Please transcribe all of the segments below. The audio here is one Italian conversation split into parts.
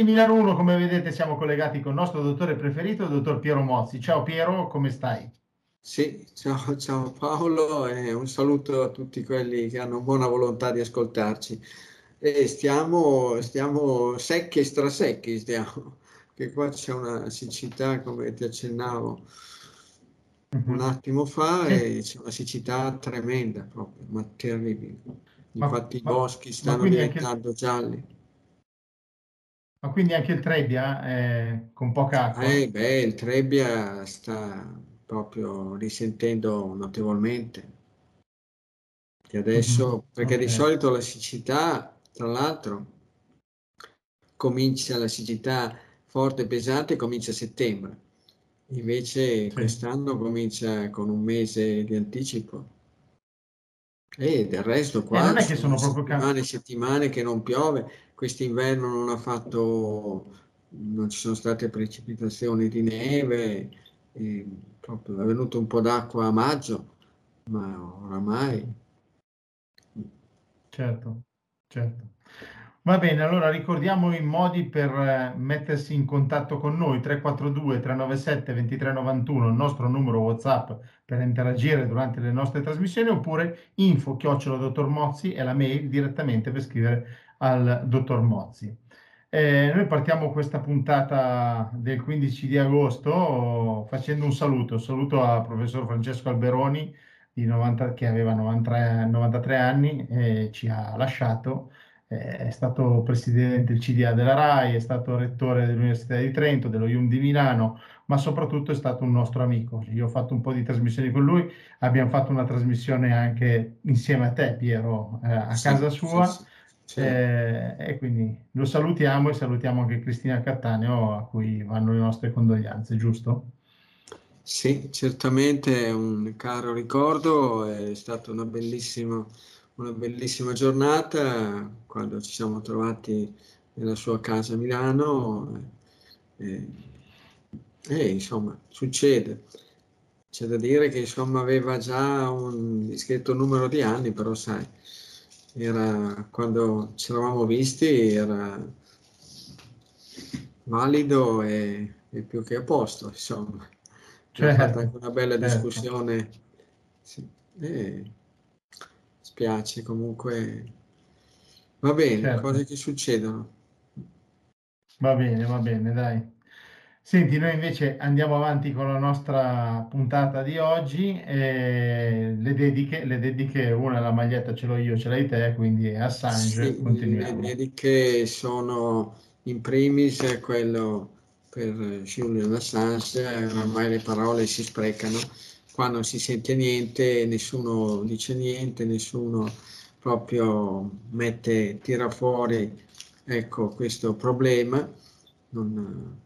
amici Milano 1, come vedete siamo collegati con il nostro dottore preferito, il dottor Piero Mozzi. Ciao Piero, come stai? Sì, ciao, ciao Paolo e un saluto a tutti quelli che hanno buona volontà di ascoltarci. E stiamo, stiamo secchi e strasecchi, stiamo, che qua c'è una siccità, come ti accennavo un mhm. attimo fa, e c'è una siccità tremenda proprio, ma terribile. Infatti ma, i boschi stanno diventando anche... gialli. Ma quindi anche il Trebbia è con poca acqua? Eh, beh, il Trebbia sta proprio risentendo notevolmente. E adesso, mm-hmm. perché okay. di solito la siccità, tra l'altro, comincia la siccità forte e pesante comincia a settembre. Invece sì. quest'anno comincia con un mese di anticipo. E del resto qua eh, non è che sono, sono settimane settimane che non piove, quest'inverno non ha fatto, non ci sono state precipitazioni di neve, proprio è venuto un po' d'acqua a maggio, ma oramai... Certo, certo. Va bene, allora ricordiamo i modi per eh, mettersi in contatto con noi, 342 397 2391, il nostro numero WhatsApp per interagire durante le nostre trasmissioni, oppure info chiocciola dottor Mozzi è la mail direttamente per scrivere al dottor Mozzi. Eh, noi partiamo questa puntata del 15 di agosto facendo un saluto, un saluto al professor Francesco Alberoni 90, che aveva 93, 93 anni e ci ha lasciato, è stato presidente del CDA della RAI, è stato rettore dell'Università di Trento, dello IUM di Milano, ma soprattutto è stato un nostro amico. Io ho fatto un po' di trasmissioni con lui, abbiamo fatto una trasmissione anche insieme a te Piero, eh, a sì, casa sua. Sì, sì sì. Eh, e quindi lo salutiamo e salutiamo anche Cristina Cattaneo a cui vanno le nostre condoglianze, giusto? Sì, certamente è un caro ricordo, è stata una bellissima, una bellissima giornata quando ci siamo trovati nella sua casa a Milano e, e insomma succede. C'è da dire che insomma aveva già un discreto numero di anni, però sai, era quando ci eravamo visti era valido e, e più che a posto, insomma. Certo, fatto anche una bella certo. discussione. Sì. E spiace comunque. Va bene, certo. cose che succedono. Va bene, va bene, dai. Senti, noi invece andiamo avanti con la nostra puntata di oggi. E le dediche, le dediche, una la maglietta ce l'ho io, ce l'hai te, quindi Assange, sì, continuiamo. Le dediche sono in primis quello per Julian Assange, ormai le parole si sprecano, qua non si sente niente, nessuno dice niente, nessuno proprio mette, tira fuori ecco, questo problema. Non,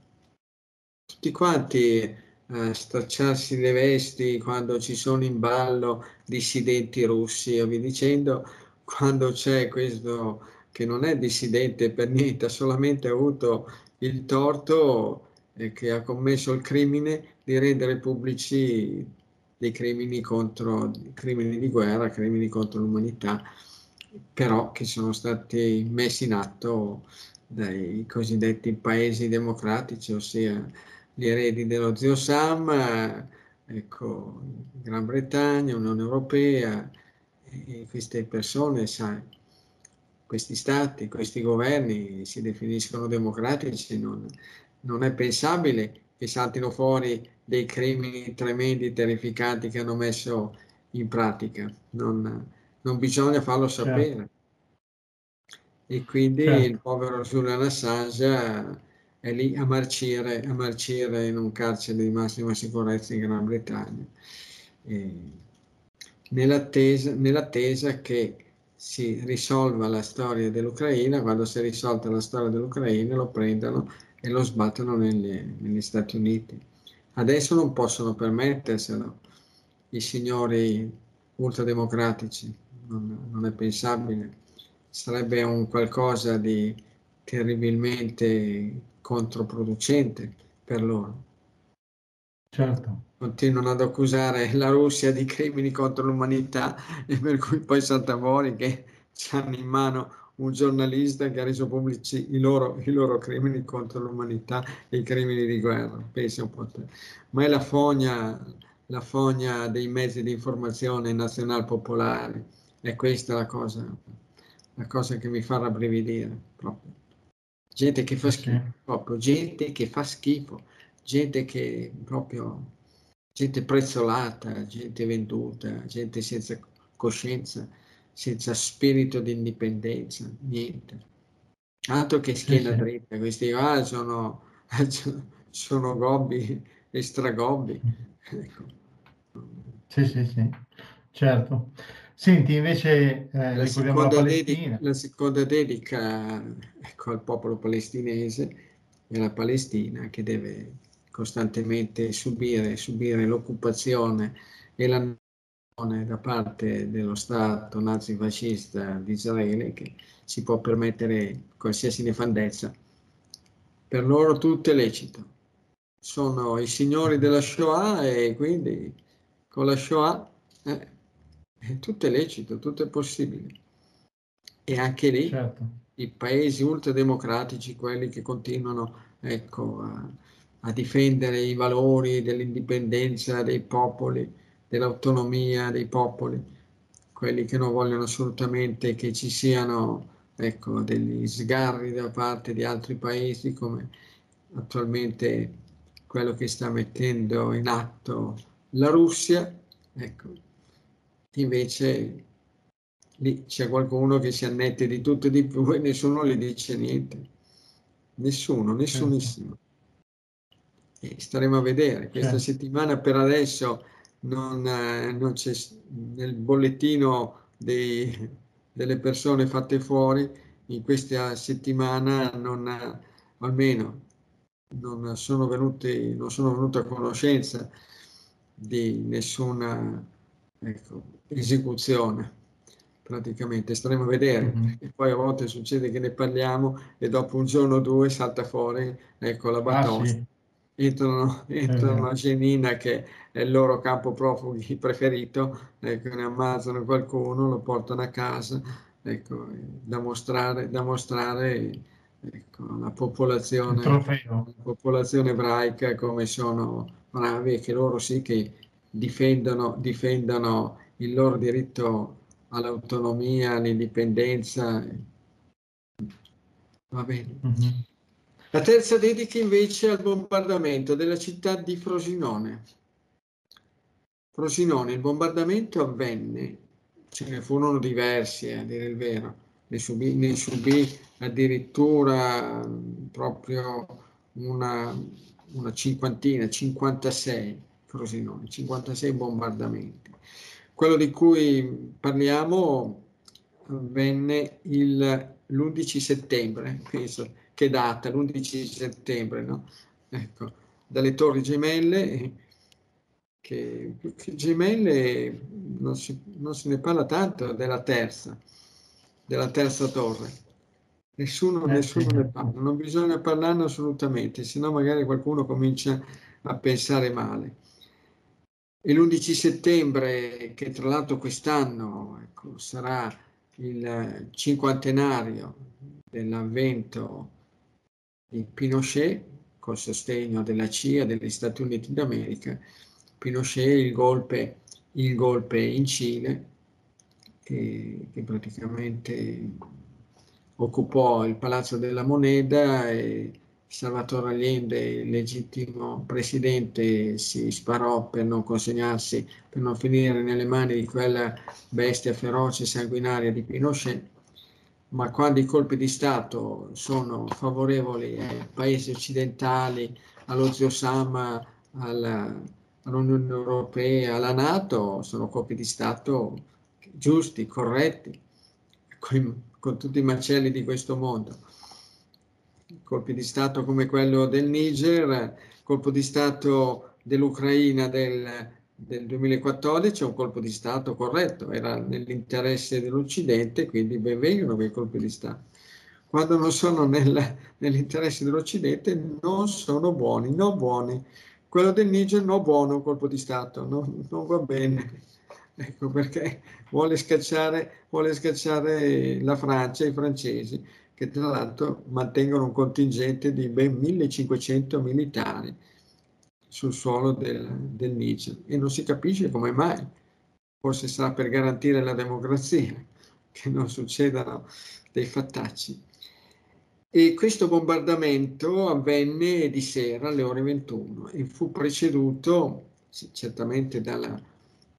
tutti quanti a eh, stracciarsi le vesti quando ci sono in ballo dissidenti russi e via dicendo, quando c'è questo che non è dissidente per niente, ha solamente avuto il torto e che ha commesso il crimine di rendere pubblici dei crimini contro crimini di guerra, crimini contro l'umanità, però che sono stati messi in atto dai cosiddetti paesi democratici, ossia gli eredi dello zio Sam, ecco, Gran Bretagna, Unione Europea, queste persone, sai, questi stati, questi governi si definiscono democratici, non, non è pensabile che saltino fuori dei crimini tremendi, terrificanti che hanno messo in pratica. Non, non bisogna farlo certo. sapere. Certo. E quindi certo. il povero Julian Assange è lì a marcire, a marcire in un carcere di massima sicurezza in Gran Bretagna, nell'attesa, nell'attesa che si risolva la storia dell'Ucraina, quando si è risolta la storia dell'Ucraina lo prendano e lo sbattono negli, negli Stati Uniti. Adesso non possono permetterselo i signori ultrademocratici, non, non è pensabile. Sarebbe un qualcosa di terribilmente controproducente per loro. Certo. Continuano ad accusare la Russia di crimini contro l'umanità e per cui poi salta fuori che hanno in mano un giornalista che ha reso pubblici i loro, i loro crimini contro l'umanità e i crimini di guerra, pensi un po' te. Ma è la fogna, la fogna dei mezzi di informazione nazional popolari, è questa la cosa, la cosa che mi fa rabbrividire proprio. Gente che fa schifo, proprio, gente che fa schifo, gente che proprio, gente prezzolata, gente venduta, gente senza coscienza senza spirito di indipendenza, niente. Altro che schiena dritta, questi qua ah, sono, sono gobbi, extragobbi. Ecco. Sì, sì, sì, certo. Senti, invece eh, la, seconda la, dedica, la seconda dedica ecco, al popolo palestinese e alla Palestina che deve costantemente subire, subire l'occupazione e la da parte dello Stato nazifascista di Israele che si può permettere qualsiasi nefandezza. Per loro tutto è lecito. Sono i signori della Shoah e quindi con la Shoah eh, tutto è lecito, tutto è possibile. E anche lì certo. i paesi ultrademocratici, quelli che continuano ecco, a, a difendere i valori dell'indipendenza dei popoli, dell'autonomia dei popoli, quelli che non vogliono assolutamente che ci siano ecco, degli sgarri da parte di altri paesi come attualmente quello che sta mettendo in atto la Russia, ecco, invece lì c'è qualcuno che si annette di tutto e di più e nessuno gli dice niente. Nessuno, nessunissimo. E staremo a vedere. Questa certo. settimana per adesso non, eh, non c'è nel bollettino dei, delle persone fatte fuori in questa settimana non, almeno non sono, venuti, non sono venuto a conoscenza di nessuna ecco, esecuzione praticamente. Staremo a vedere. Mm-hmm. e poi a volte succede che ne parliamo e dopo un giorno o due salta fuori ecco la batosta ah, sì entrano, entrano a Genina che è il loro campo profughi preferito, ecco, ne ammazzano qualcuno, lo portano a casa, ecco, da mostrare, da mostrare ecco, alla popolazione, la popolazione ebraica come sono bravi e che loro sì che difendono, difendono il loro diritto all'autonomia, all'indipendenza. Va bene. Mm-hmm. La terza dedica invece al bombardamento della città di Frosinone. Frosinone, il bombardamento avvenne, ce ne furono diversi a dire il vero, ne subì, ne subì addirittura proprio una, una cinquantina, 56 Frosinone, 56 bombardamenti. Quello di cui parliamo avvenne l'11 settembre, penso che data? L'11 settembre, no? Ecco, dalle torri gemelle, che, che gemelle non si, non se ne parla tanto della terza, della terza torre. Nessuno, eh, nessuno sì. ne parla, non bisogna parlarne assolutamente, se no magari qualcuno comincia a pensare male. E l'11 settembre, che tra l'altro quest'anno ecco, sarà il cinquantenario dell'avvento di Pinochet col sostegno della CIA degli Stati Uniti d'America, Pinochet il golpe, il golpe in Cile che, che praticamente occupò il Palazzo della Moneda e Salvatore Allende, il legittimo presidente, si sparò per non consegnarsi, per non finire nelle mani di quella bestia feroce e sanguinaria di Pinochet ma quando i colpi di Stato sono favorevoli ai paesi occidentali, allo zio Sam, alla, all'Unione Europea, alla Nato, sono colpi di Stato giusti, corretti, con, con tutti i macelli di questo mondo. Colpi di Stato come quello del Niger, colpo di Stato dell'Ucraina del del 2014 è un colpo di Stato corretto, era nell'interesse dell'Occidente, quindi benvengano quei colpi di Stato. Quando non sono nel, nell'interesse dell'Occidente non sono buoni, non buoni. Quello del Niger no buono, colpo di Stato, no, non va bene. ecco perché vuole scacciare, vuole scacciare la Francia i francesi, che tra l'altro mantengono un contingente di ben 1500 militari sul suolo del, del Niger e non si capisce come mai, forse sarà per garantire la democrazia, che non succedano dei fattacci. E questo bombardamento avvenne di sera alle ore 21 e fu preceduto certamente dalla,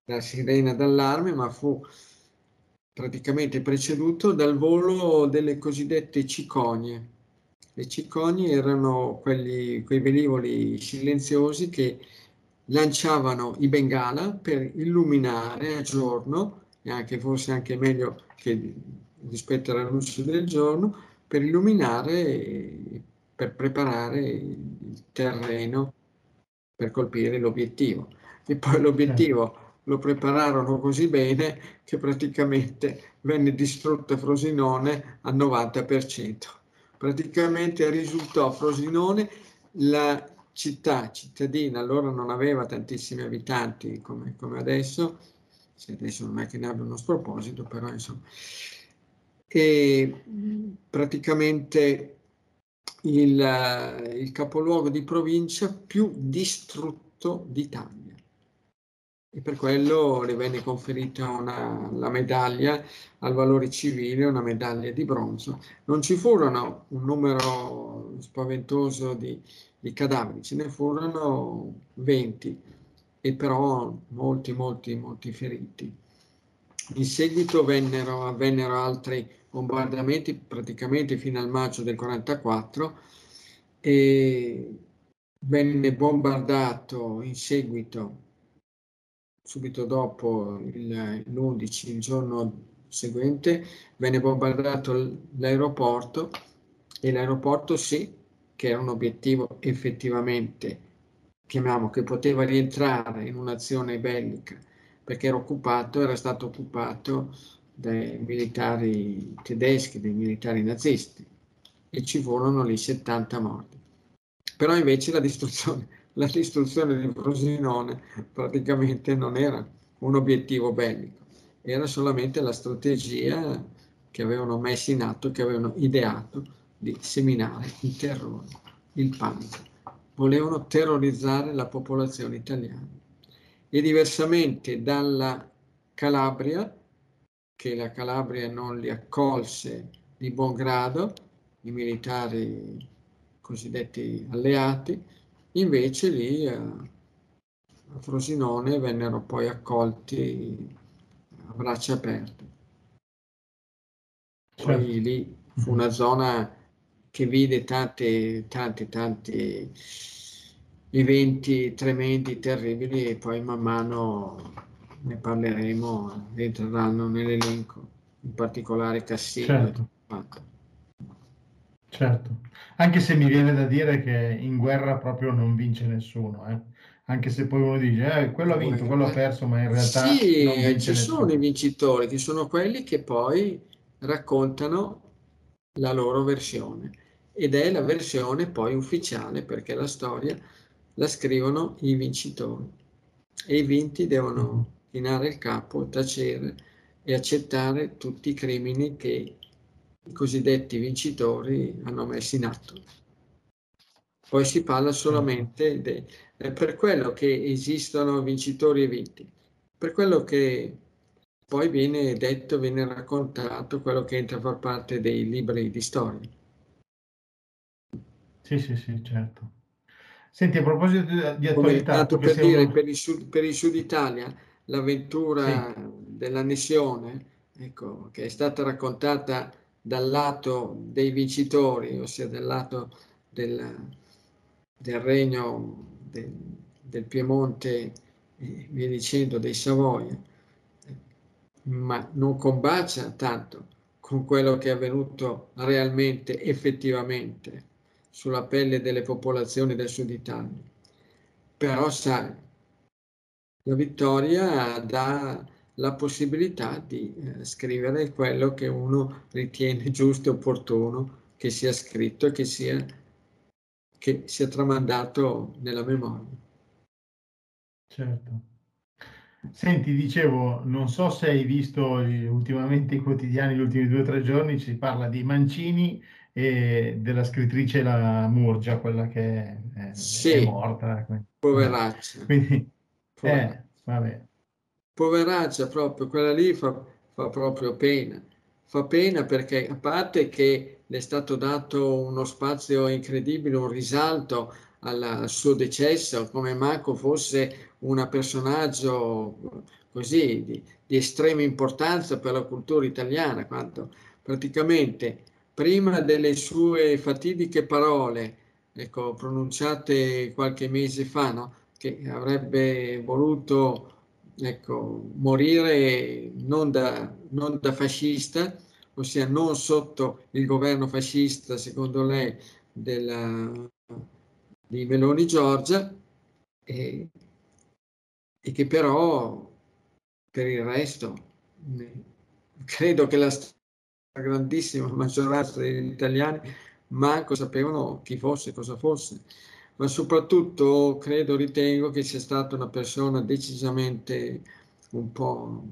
dalla sirena d'allarme, ma fu praticamente preceduto dal volo delle cosiddette cicogne. Le cicogne erano quelli, quei velivoli silenziosi che lanciavano i bengala per illuminare a giorno, e anche forse anche meglio che rispetto alla luce del giorno, per illuminare, per preparare il terreno per colpire l'obiettivo. E poi l'obiettivo lo prepararono così bene che praticamente venne distrutta Frosinone al 90%. Praticamente risultò Frosinone la città cittadina, allora non aveva tantissimi abitanti come, come adesso, se adesso non è che ne abbia uno sproposito, però insomma, e praticamente il, il capoluogo di provincia più distrutto d'Italia e per quello le venne conferita una, la medaglia al valore civile, una medaglia di bronzo. Non ci furono un numero spaventoso di, di cadaveri, ce ne furono 20 e però molti, molti, molti feriti. In seguito vennero, avvennero altri bombardamenti praticamente fino al maggio del 44 e venne bombardato in seguito subito dopo l'11, il giorno seguente, venne bombardato l'aeroporto e l'aeroporto sì, che era un obiettivo effettivamente, chiamiamo, che poteva rientrare in un'azione bellica, perché era occupato, era stato occupato dai militari tedeschi, dai militari nazisti e ci furono lì 70 morti. Però invece la distruzione la distruzione di Frosinone praticamente non era un obiettivo bellico, era solamente la strategia che avevano messo in atto, che avevano ideato di seminare il terrore, il panico. Volevano terrorizzare la popolazione italiana. E diversamente dalla Calabria, che la Calabria non li accolse di buon grado, i militari cosiddetti alleati, Invece lì a Frosinone vennero poi accolti a braccia aperte. Poi certo. lì fu una zona che vide tanti, tanti, tanti eventi tremendi, terribili e poi man mano ne parleremo, entreranno nell'elenco, in particolare Cassino. Certo. Certo, anche se mi viene da dire che in guerra proprio non vince nessuno, eh. Anche se poi uno dice, eh, quello ha vinto, quello ha perso, ma in realtà sì, ci vince sono nessuno. i vincitori, che sono quelli che poi raccontano la loro versione ed è la versione poi ufficiale perché la storia la scrivono i vincitori e i vinti devono Mhm. chinare il capo, tacere e accettare tutti i crimini che i cosiddetti vincitori hanno messo in atto. Poi si parla solamente de, è per quello che esistono vincitori e vinti, per quello che poi viene detto, viene raccontato quello che entra a far parte dei libri di storia. Sì, sì, sì, certo. Senti, a proposito di, di Come attualità, che per dire, uno... per il Sud, per il Sud Italia, Sì, l'avventura dell'annessione, ecco, che è stata raccontata dal lato dei vincitori, ossia dal lato del, del regno del, del Piemonte e via dicendo, dei Savoia, ma non combacia tanto con quello che è avvenuto realmente, effettivamente, sulla pelle delle popolazioni del Sud Italia. Però, sai, la vittoria dà la possibilità di eh, scrivere quello che uno ritiene giusto e opportuno che sia scritto e che sia, che sia tramandato nella memoria. certo. Senti, dicevo, non so se hai visto ultimamente i quotidiani, gli ultimi due o tre giorni, si parla di Mancini e della scrittrice la Murgia, quella che è, sì, è morta. Poveraccia. Quindi, poveraccia. Eh, vabbè. Poveraccia proprio, quella lì fa, fa proprio pena. Fa pena perché a parte che le è stato dato uno spazio incredibile, un risalto al suo decesso, come manco fosse un personaggio così di, di estrema importanza per la cultura italiana, quanto praticamente prima delle sue fatidiche parole, ecco, pronunciate qualche mese fa, no? che avrebbe voluto ecco, morire non da, non da fascista, ossia non sotto il governo fascista, secondo lei, della, di Meloni Giorgia, e, e che però per il resto credo che la grandissima maggioranza degli italiani manco sapevano chi fosse, cosa fosse, ma soprattutto credo, ritengo che sia stata una persona decisamente un po',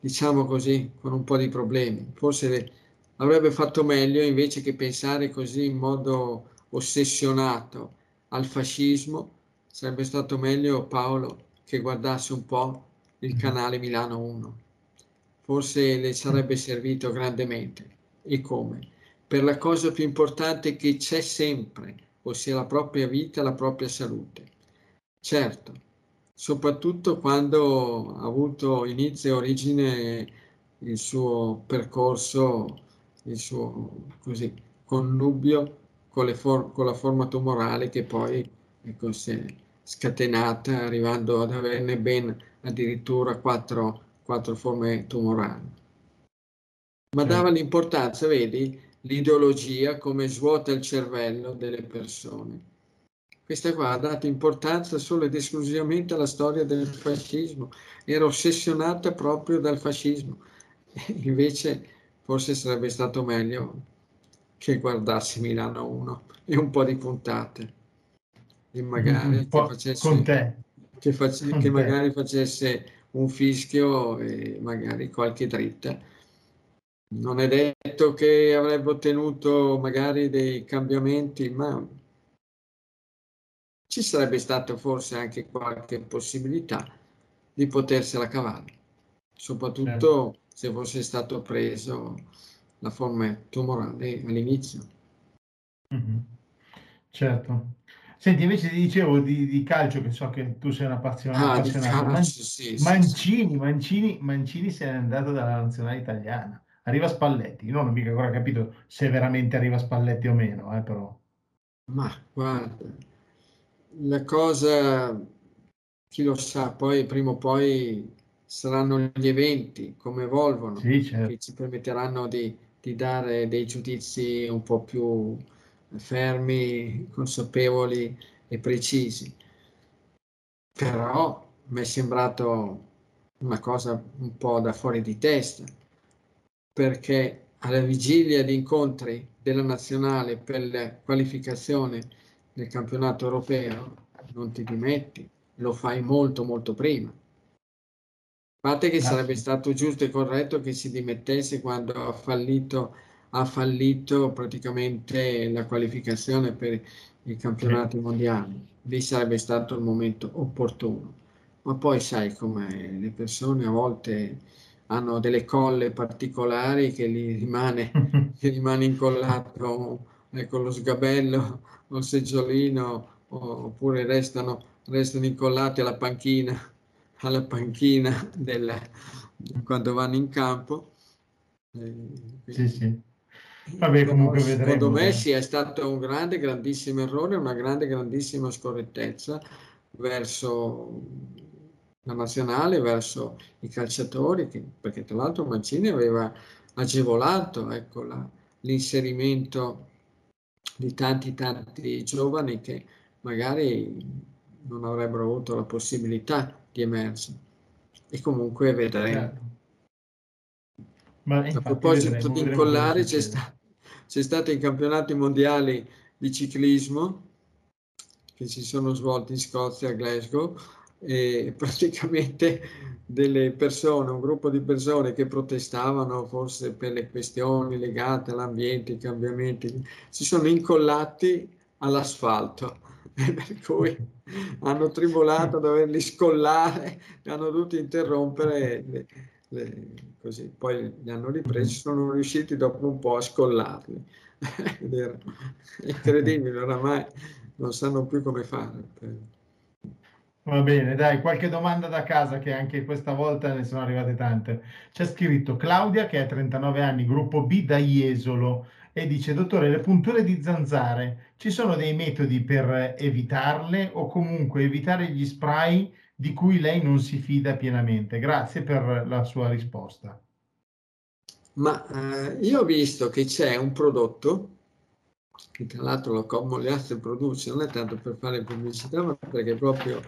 diciamo così, con un po' di problemi. Forse avrebbe fatto meglio invece che pensare così in modo ossessionato al fascismo, sarebbe stato meglio Paolo che guardasse un po' il canale Milano 1 forse le sarebbe servito grandemente. E come? Per la cosa più importante che c'è sempre, ossia la propria vita e la propria salute. Certo, soprattutto quando ha avuto inizio e origine il suo percorso, il suo così, connubio con, for- con la forma tumorale che poi ecco, si è scatenata arrivando ad averne ben addirittura quattro quattro forme tumorali. Ma dava l'importanza, vedi, l'ideologia come svuota il cervello delle persone. Questa qua ha dato importanza solo ed esclusivamente alla storia del fascismo, era ossessionata proprio dal fascismo. Invece forse sarebbe stato meglio che guardassi Milano 1 e un po' di puntate e magari che facesse, che, face, che magari facesse un fischio e magari qualche dritta. Non è detto che avrebbe ottenuto magari dei cambiamenti, ma ci sarebbe stato forse anche qualche possibilità di potersela cavare, soprattutto certo. se fosse stato preso la forma tumorale all'inizio. Mm-hmm. Certo. Senti, invece ti dicevo di, di calcio, che so che tu sei un appassionato. Ah, appassionato. Man- sì, Mancini, sì. Mancini, Mancini se n'è andato dalla nazionale italiana. Arriva Spalletti. Io non ho mica ancora capito se veramente arriva Spalletti o meno, eh, però. Ma guarda, la cosa, chi lo sa, poi prima o poi saranno gli eventi come evolvono sì, certo. che ci permetteranno di, di dare dei giudizi un po' più fermi, consapevoli e precisi. Però mi è sembrato una cosa un po' da fuori di testa, perché alla vigilia di incontri della nazionale per la qualificazione del campionato europeo non ti dimetti, lo fai molto molto prima. A parte che sarebbe stato giusto e corretto che si dimettesse quando ha fallito ha fallito praticamente la qualificazione per i campionati mondiali. Lì sarebbe stato il momento opportuno. Ma poi sai come le persone a volte hanno delle colle particolari che gli rimane, gli rimane incollato ecco, lo sgabello o il seggiolino oppure restano, restano incollati alla panchina, alla panchina del, quando vanno in campo. Eh, sì, sì. Vabbè, comunque vedremo. Secondo me sì, è stato un grande, grandissimo errore, una grande, grandissima scorrettezza verso la nazionale, verso i calciatori, che, perché tra l'altro Mancini aveva agevolato ecco, la, l'inserimento di tanti, tanti giovani che magari non avrebbero avuto la possibilità di emergere. E comunque vedremo. Certo. Ma a proposito vedremo, di incollare, c'è, sta, c'è stato i campionati mondiali di ciclismo che si sono svolti in Scozia a Glasgow e praticamente delle persone, un gruppo di persone che protestavano forse per le questioni legate all'ambiente, i cambiamenti, si sono incollati all'asfalto, per cui hanno tribolato a doverli scollare, hanno dovuto interrompere, le, le, così. poi li hanno ripresi, sono riusciti dopo un po' a scollarli. È incredibile, oramai non sanno più come fare. Va bene, dai, qualche domanda da casa che anche questa volta ne sono arrivate tante. C'è scritto Claudia che ha 39 anni, gruppo B da Jesolo e dice dottore, le punture di zanzare, ci sono dei metodi per evitarle o comunque evitare gli spray di cui lei non si fida pienamente? Grazie per la sua risposta. Ma eh, io ho visto che c'è un prodotto che tra l'altro la Commoliastre produce, non è tanto per fare pubblicità, ma perché proprio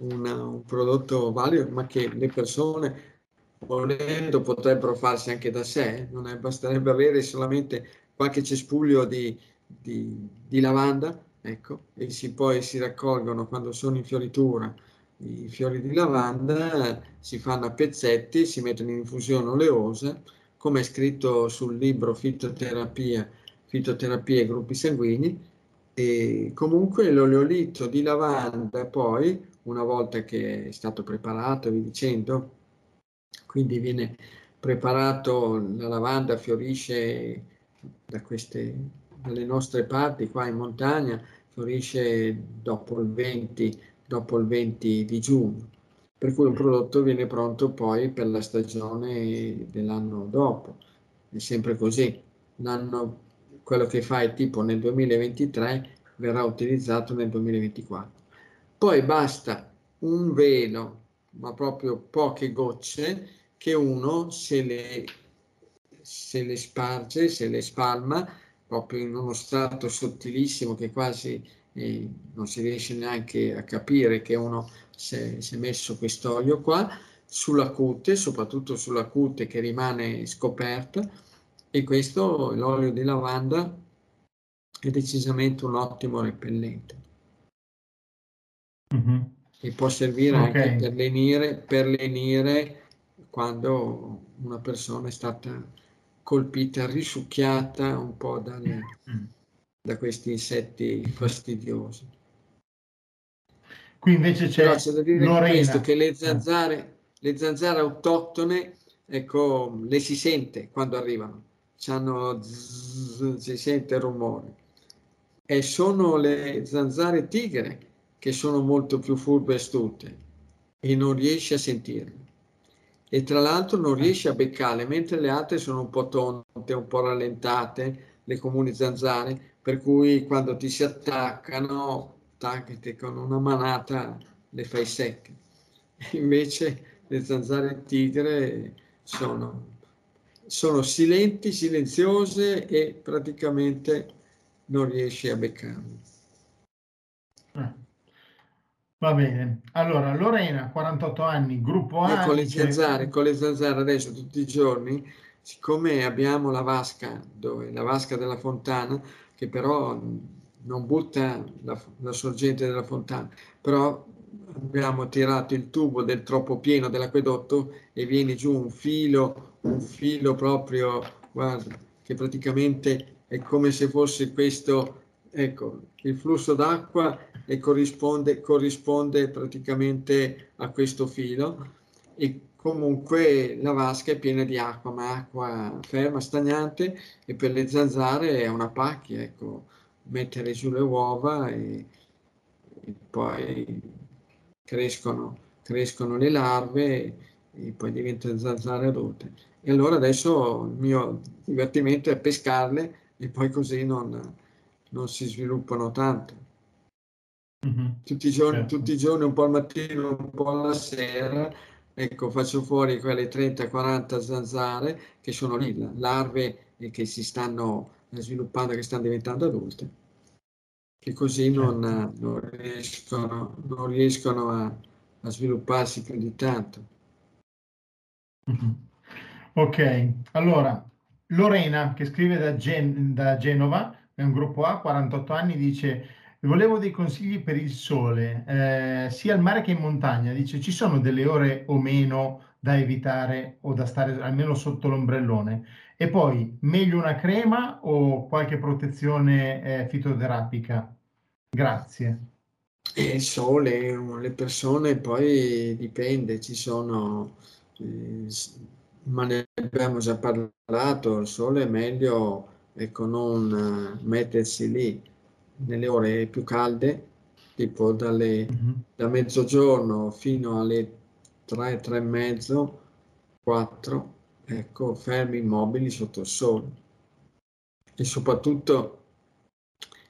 una, un prodotto valido, ma che le persone volendo potrebbero farsi anche da sé, non è, basterebbe avere solamente qualche cespuglio di, di, di lavanda, ecco, e si, poi si raccolgono quando sono in fioritura i fiori di lavanda, si fanno a pezzetti, si mettono in infusione oleosa, come è scritto sul libro Fitoterapia, Fitoterapia e gruppi sanguigni, e comunque l'oleolito di lavanda poi una volta che è stato preparato, vi dicendo, quindi viene preparato, la lavanda fiorisce da queste, dalle nostre parti, qua in montagna, fiorisce dopo il 20, dopo il 20 di giugno, per cui un prodotto viene pronto poi per la stagione dell'anno dopo. È sempre così. L'anno, quello che fai tipo nel 2023 verrà utilizzato nel 2024. Poi basta un velo, ma proprio poche gocce, che uno se le, se le sparge, se le spalma, proprio in uno strato sottilissimo che quasi eh, non si riesce neanche a capire che uno si è, messo quest'olio qua, sulla cute, soprattutto sulla cute che rimane scoperta, e questo, l'olio di lavanda, è decisamente un ottimo repellente. Mm-hmm. E può servire okay. anche per lenire, per lenire quando una persona è stata colpita, risucchiata un po' dalle, mm. da questi insetti fastidiosi. Qui invece c'è, Però c'è da dire Lorena. questo, che le zanzare, le zanzare autoctone, ecco, le si sente quando arrivano, zzz, si sente il rumore. E sono le zanzare tigre che sono molto più furbe e astute e non riesci a sentirle. E tra l'altro non riesci a beccarle, mentre le altre sono un po' tonte, un po' rallentate, le comuni zanzare, per cui quando ti si attaccano, tac, con una manata le fai secche. Invece le zanzare tigre sono, sono silenti, silenziose e praticamente non riesci a beccarle. Eh. Va bene, allora Lorena, 48 anni, gruppo A. E con le zanzare, con le zanzare adesso tutti i giorni, siccome abbiamo la vasca, dove, la vasca della fontana, che però non butta la, la sorgente della fontana, però abbiamo tirato il tubo del troppo pieno dell'acquedotto e viene giù un filo, un filo proprio, guarda, che praticamente è come se fosse questo Ecco, il flusso d'acqua corrisponde, corrisponde praticamente a questo filo. E comunque la vasca è piena di acqua, ma acqua ferma, stagnante e per le zanzare è una pacchia, ecco, mettere giù le uova e, e poi crescono, crescono le larve e, poi diventano zanzare adulte. E allora adesso il mio divertimento è pescarle e poi così non, non si sviluppano tanto. Mm-hmm. Tutti, i giorni, certo. tutti i giorni, un po' al mattino, un po' alla sera, ecco, faccio fuori quelle 30-40 zanzare che sono lì, larve che si stanno sviluppando, che stanno diventando adulte, che così certo. non, non, riescono, non riescono a, a, svilupparsi più di tanto. Mm-hmm. Ok, allora Lorena che scrive da, Gen- da Genova è un gruppo A, 48 anni, dice volevo dei consigli per il sole, eh, sia al mare che in montagna. Dice, ci sono delle ore o meno da evitare o da stare almeno sotto l'ombrellone? E poi, meglio una crema o qualche protezione eh, fitoterapica? Grazie. E il sole, le persone poi dipende, ci sono, eh, ma ne abbiamo già parlato, il sole è meglio ecco, non mettersi lì nelle ore più calde, tipo dalle, mm-hmm. da mezzogiorno fino alle 3, 3 e mezzo, 4, ecco, fermi immobili sotto il sole. E soprattutto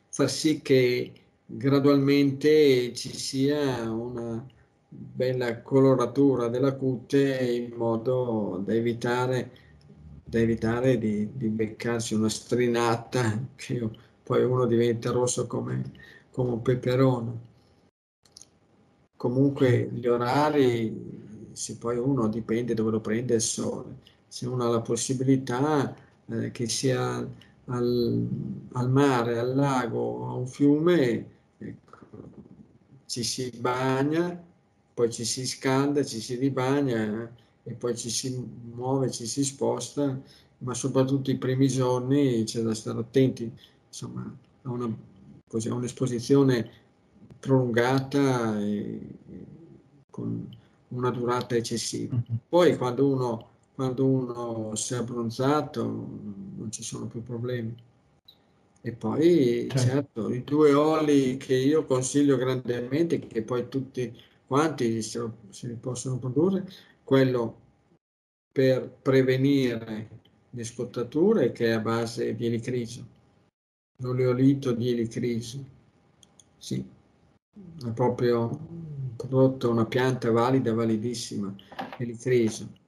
far sì che gradualmente ci sia una bella coloratura della cute in modo da evitare, da evitare di, di beccarsi una strinata che poi uno diventa rosso come, come un peperone. Comunque gli orari, se poi uno dipende dove lo prende il sole, se uno ha la possibilità eh, che sia al, al, mare, al lago, a un fiume, ecco, ci si bagna, poi ci si scalda, ci si ribagna eh, e poi ci si muove, ci si sposta, ma soprattutto i primi giorni c'è da stare attenti insomma, a, una, così, a un'esposizione prolungata e, e con una durata eccessiva. Mm-hmm. Poi quando uno, quando uno si è abbronzato non ci sono più problemi. E poi certo. certo, i due oli che io consiglio grandemente, che poi tutti quanti se, li possono produrre, quello per prevenire le scottature che è a base di elicrisio l'oleolito di elicrisi. Sì, è proprio un prodotto, una pianta valida, validissima, elicriso,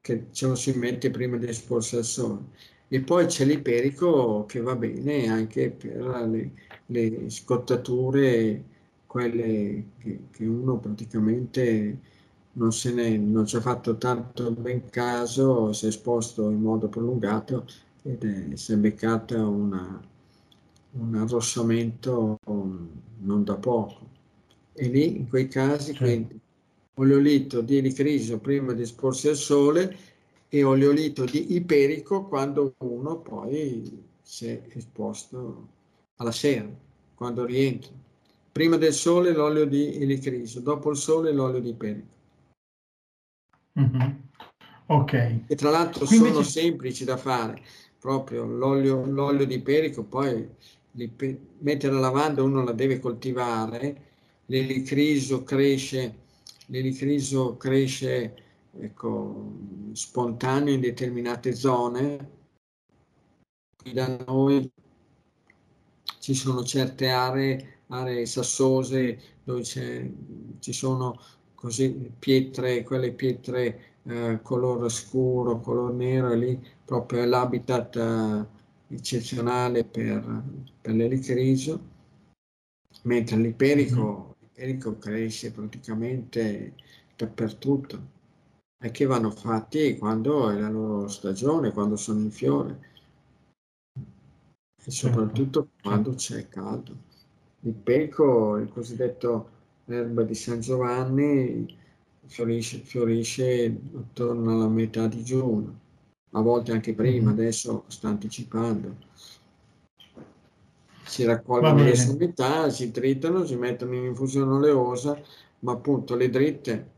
che lo si mette prima di esporsi al sole. E poi c'è l'iperico che va bene anche per le, le scottature, quelle che, che, uno praticamente non se ne non ci ha fatto tanto ben caso, si è esposto in modo prolungato ed è, si è beccata una, un arrossamento non da poco. E lì, in quei casi, sì. quindi, oleolito di elicriso prima di esporsi al sole e oleolito di iperico quando uno poi si è esposto alla sera, quando rientra. Prima del sole l'olio di elicriso, dopo il sole l'olio di iperico. Mm-hmm. Ok. E tra l'altro Quindi sono ci... semplici da fare proprio l'olio, l'olio di perico, poi li, mettere la lavanda uno la deve coltivare, l'elicriso cresce, l'elicriso cresce ecco, spontaneo in determinate zone. Qui da noi ci sono certe aree, aree sassose dove ci sono così pietre, quelle pietre eh, colore scuro, color nero, e lì proprio è l'habitat eh, eccezionale per, per l'elicriso, mentre l'iperico, l'iperico cresce praticamente dappertutto e che vanno fatti quando è la loro stagione, quando sono in fiore e certo, soprattutto certo. quando c'è caldo. Il peco, il cosiddetto erba di San Giovanni, fiorisce, fiorisce attorno alla metà di giugno, a volte anche prima, mm-hmm. adesso sta anticipando. Si raccolgono le sommità, si tritano, si mettono in infusione oleosa, ma appunto le dritte,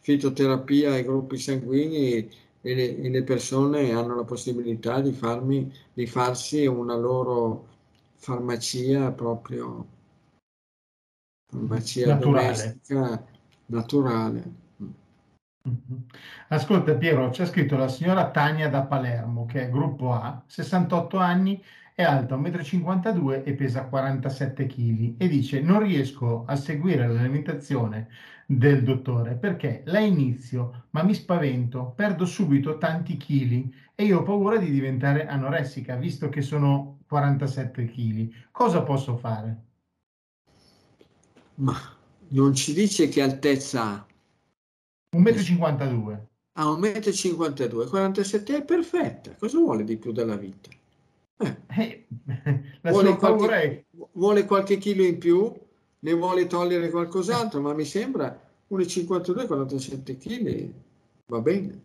fitoterapia ai gruppi sanguigni e le, e le persone hanno la possibilità di, farmi, di farsi una loro farmacia proprio, farmacia naturale. domestica naturale. Ascolta Piero, c'è scritto la signora Tania da Palermo, che è gruppo A, 68 anni, è alta 1,52 m e pesa 47 kg e dice non riesco a seguire l'alimentazione del dottore perché la inizio ma mi spavento, perdo subito tanti chili e io ho paura di diventare anoressica visto che sono 47 kg. Cosa posso fare? Ma non ci dice che altezza ha? 1,52 m. Ah, 1,52 m, 47 è perfetta. Cosa vuole di più dalla vita? Eh, vuole, qualche, vuole qualche chilo in più, ne vuole togliere qualcos'altro, ma mi sembra 1,52, 47 kg, va bene,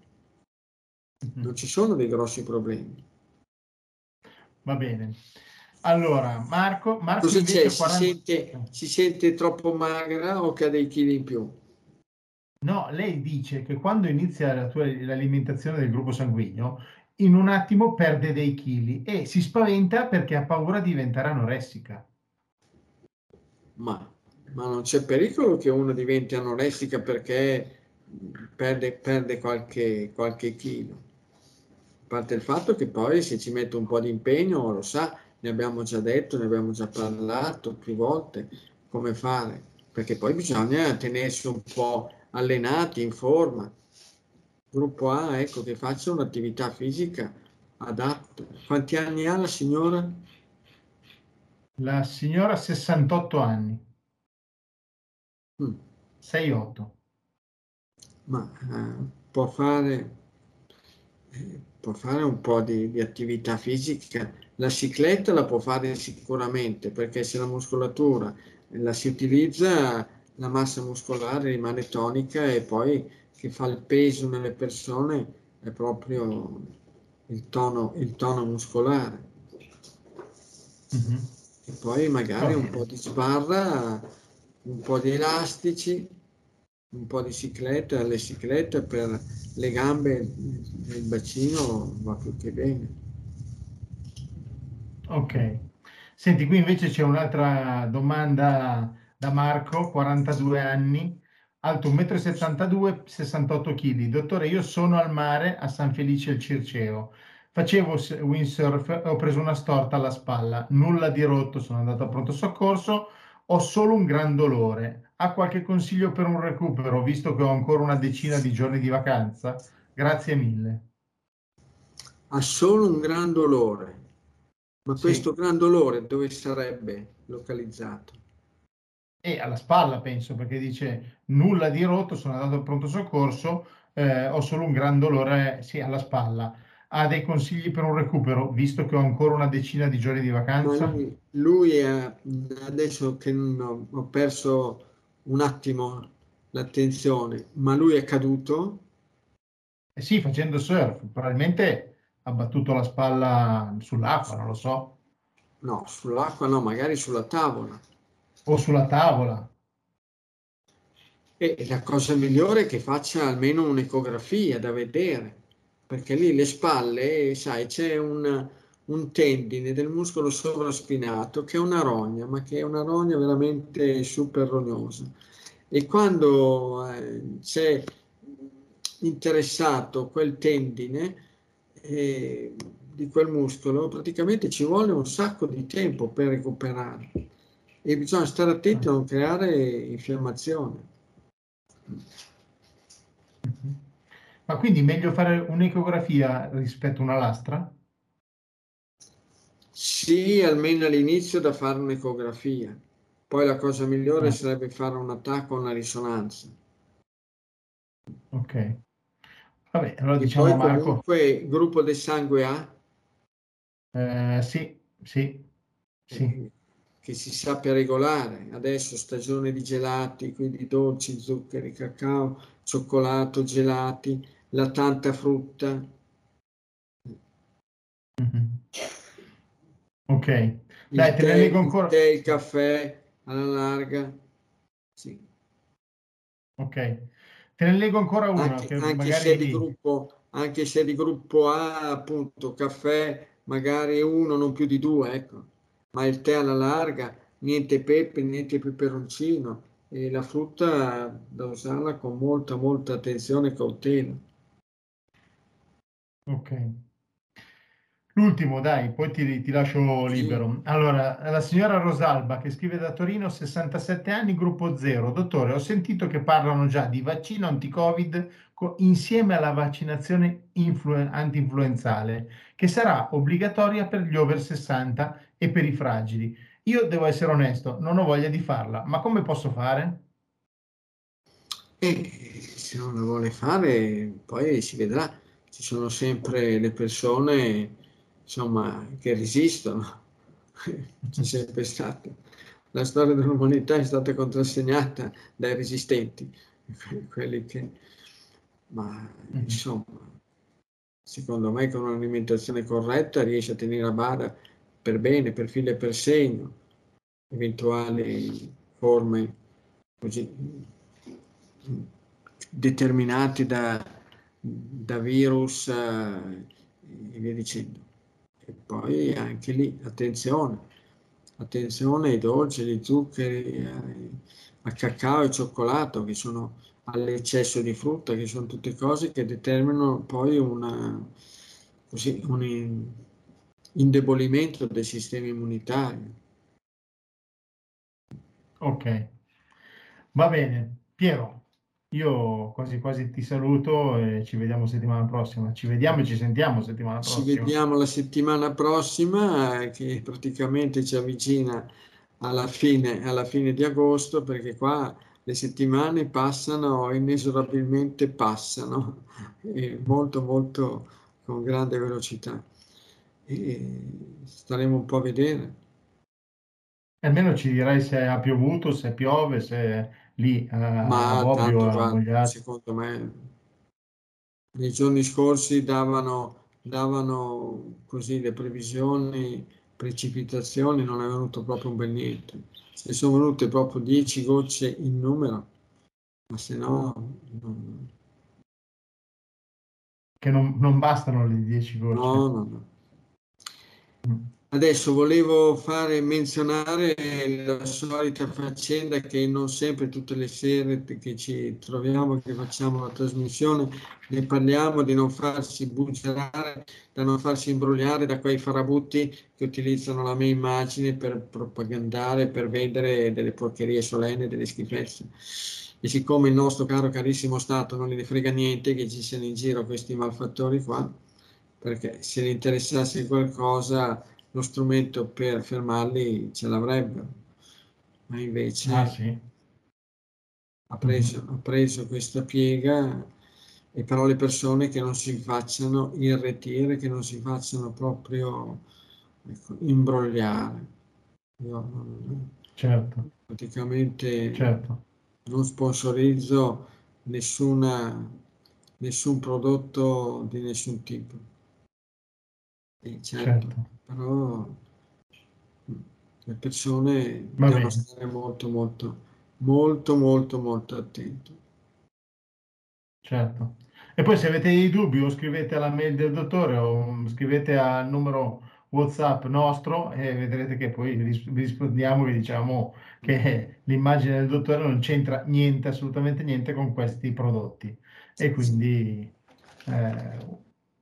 non ci sono dei grossi problemi. Va bene. Allora, Marco, Marco Cosa c'è? Si, 40 sente, si sente troppo magra o che ha dei chili in più? No, lei dice che quando inizia la tua- l'alimentazione del gruppo sanguigno, in un attimo perde dei chili e si spaventa perché ha paura di diventare anoressica. Ma, ma non c'è pericolo che uno diventi anoressica perché perde, perde qualche, qualche chilo. A parte il fatto che poi se ci mette un po' di impegno, lo sa, ne abbiamo già detto, ne abbiamo già parlato più volte, come fare, perché poi bisogna tenersi un po' allenati, in forma. Gruppo A, ecco, che faccia un'attività fisica adatta. Quanti anni ha la signora? La signora ha 68 anni, Mm, 6-8. ma eh, può fare, eh, può fare un po' di, di attività fisica. La cicletta la può fare sicuramente, perché se la muscolatura la si utilizza, la massa muscolare rimane tonica e poi che fa il peso nelle persone è proprio il tono, il tono muscolare. Mhm. E poi magari un po' di sbarra, un po' di elastici, un po' di cicletta, le ciclette per le gambe e il bacino va più che bene. Ok. Senti, qui invece c'è un'altra domanda da Marco, 42 anni, alto 1,72 m, 68 kg. Dottore, io sono al mare a San Felice al Circeo. Facevo windsurf e ho preso una storta alla spalla. Nulla di rotto, sono andato a pronto soccorso. Ho solo un gran dolore. Ha qualche consiglio per un recupero, visto che ho ancora una decina di giorni di vacanza? Grazie mille. Ha solo un gran dolore, ma Sì. questo gran dolore dove sarebbe localizzato? E alla spalla, penso, perché dice nulla di rotto, sono andato al pronto soccorso, eh, ho solo un gran dolore, sì, alla spalla. Ha dei consigli per un recupero, visto che ho ancora una decina di giorni di vacanza? lui, lui è, adesso che non ho, ho perso un attimo l'attenzione, ma lui è caduto? Eh sì, facendo surf, probabilmente ha battuto la spalla sull'acqua, non lo so, No, sull'acqua no, magari sulla tavola. O sulla tavola. E la cosa migliore è che faccia almeno un'ecografia da vedere, perché lì le spalle, sai, c'è un, un tendine del muscolo sovraspinato che è una rogna, ma che è una rogna veramente super rognosa. E quando eh, c'è interessato quel tendine eh, di quel muscolo, praticamente ci vuole un sacco di tempo per recuperare e bisogna stare attenti a non creare infiammazione. Mhm. Ma quindi meglio fare un'ecografia rispetto a una lastra? Sì, almeno all'inizio da fare un'ecografia. Poi la cosa migliore Ah. sarebbe fare un attacco a una risonanza. Ok. Vabbè, allora E diciamo poi Marco, comunque gruppo del sangue A, eh, sì, sì, sì. eh, che si sappia regolare. Adesso stagione di gelati, quindi dolci, zuccheri, cacao, cioccolato, gelati, la tanta frutta. Mhm. Ok, Il dai, te ne leggo il ancora. tè, il caffè alla larga. Sì. Ok, te ne leggo ancora una Anche, che anche se è di magari gruppo, anche se è di gruppo A, appunto, caffè, magari uno, non più di due, ecco. Ma il tè alla larga, niente pepe, niente peperoncino. E la frutta da usarla con molta, molta attenzione e cautela. Ok. L'ultimo, dai, poi ti, ti lascio Sì. libero. Allora, la signora Rosalba che scrive da Torino, 67 anni, gruppo 0. Dottore, ho sentito che parlano già di vaccino anti-Covid co- insieme alla vaccinazione influ- anti-influenzale, che sarà obbligatoria per gli over 60 e per i fragili. Io devo essere onesto, non ho voglia di farla, ma come posso fare? E se non la vuole fare, poi si vedrà. Ci sono sempre le persone insomma, che resistono. C'è sempre stato. La storia dell'umanità è stata contrassegnata dai resistenti, quelli che... Ma mm-hmm. insomma, secondo me con un'alimentazione corretta riesce a tenere a bada per bene, per filo e per segno, eventuali forme così determinati da, da virus eh, e via dicendo. E poi anche lì, attenzione, attenzione ai dolci, agli zuccheri, al cacao e al cioccolato, che sono all'eccesso di frutta, che sono tutte cose che determinano poi una, così, un indebolimento del sistema immunitario. Ok, va bene. Piero, io quasi quasi ti saluto e ci vediamo settimana prossima. Ci vediamo e ci sentiamo settimana prossima. Ci vediamo la settimana prossima eh, che praticamente ci avvicina alla fine, alla fine di agosto perché qua le settimane passano, inesorabilmente passano, molto molto con grande velocità. E staremo un po' a vedere. Almeno ci dirai se ha piovuto, se piove, se lì eh, Ma a Bobbio, tanto, a guarda, Mogliate. secondo me, nei giorni scorsi davano, davano così le previsioni, precipitazioni, non è venuto proprio un bel niente. Se sono venute proprio 10 gocce in numero, ma se no... Non... Che non, non bastano le 10 gocce. No, no, no. Mm. Adesso volevo fare menzionare la solita faccenda che non sempre tutte le sere che ci troviamo, che facciamo la trasmissione, ne parliamo di non farsi bugerare, da non farsi imbrogliare da quei farabutti che utilizzano la mia immagine per propagandare, per vendere delle porcherie solenni, delle schifezze. E siccome il nostro caro carissimo Stato non ne frega niente che ci siano in giro questi malfattori qua, perché se ne interessasse qualcosa lo strumento per fermarli ce l'avrebbero, ma invece ah, sì. ha, preso, mm-hmm. ha preso questa piega e però le persone che non si facciano irretire, che non si facciano proprio ecco, imbrogliare. Io certo. praticamente certo. non sponsorizzo nessuna, nessun prodotto di nessun tipo. E certo, certo però le persone Va devono bene. stare molto, molto, molto, molto, molto attenti. Certo. E poi se avete dei dubbi o scrivete alla mail del dottore o scrivete al numero WhatsApp nostro e vedrete che poi vi rispondiamo, vi diciamo che l'immagine del dottore non c'entra niente, assolutamente niente con questi prodotti. E quindi eh,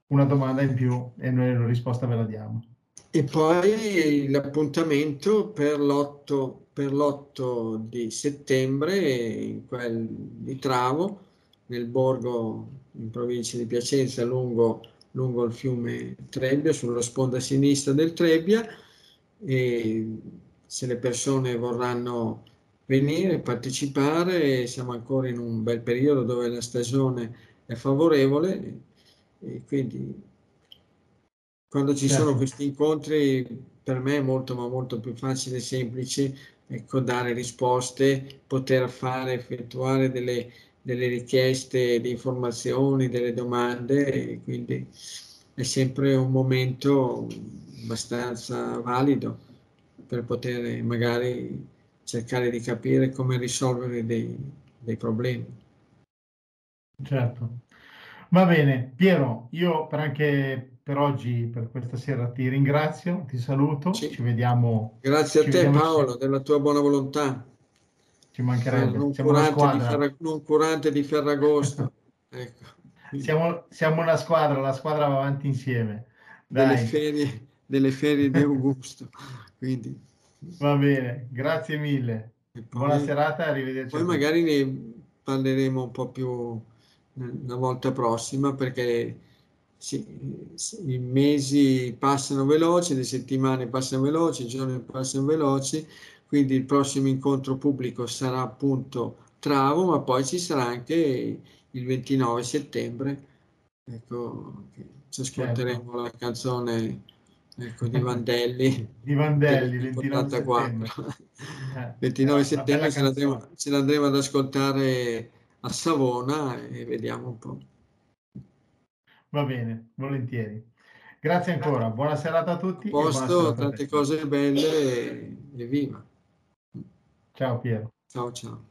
una domanda in più e noi la risposta ve la diamo. E poi l'appuntamento per l'8, per l'8 di settembre in quel di Travo, nel borgo in provincia di Piacenza, lungo, lungo il fiume Trebbia, sulla sponda sinistra del Trebbia. E se le persone vorranno venire, partecipare, siamo ancora in un bel periodo dove la stagione è favorevole e quindi quando ci certo. sono questi incontri, per me è molto, ma molto più facile e semplice ecco, dare risposte, poter fare, effettuare delle, delle richieste di informazioni, delle domande, e quindi è sempre un momento abbastanza valido per poter magari cercare di capire come risolvere dei, dei problemi. Certo. Va bene, Piero, io per anche per oggi, per questa sera, ti ringrazio, ti saluto, sì. ci vediamo. Grazie a te Paolo, della tua buona volontà. Ci mancherebbe. Non, curante di, Ferra, non curante di Ferragosto. ecco. siamo, siamo, una squadra, la squadra va avanti insieme. Delle ferie, delle ferie di Augusto. Quindi. Va bene, grazie mille. Poi, Buona serata, arrivederci. Poi magari ne parleremo un po' più la volta prossima perché sì, i mesi passano veloci, le settimane passano veloci, i giorni passano veloci, quindi il prossimo incontro pubblico sarà appunto Travo, ma poi ci sarà anche il 29 settembre. Ecco, ci ascolteremo certo. la canzone Ecco, di Vandelli. di Vandelli, 29 settembre. Eh, 29 settembre ce l'andremo, ce l'andremo ad ascoltare a Savona e vediamo un po'. Va bene, volentieri. Grazie ancora, buona serata a tutti. A posto, tante cose belle e, e viva. Ciao Piero. Ciao ciao.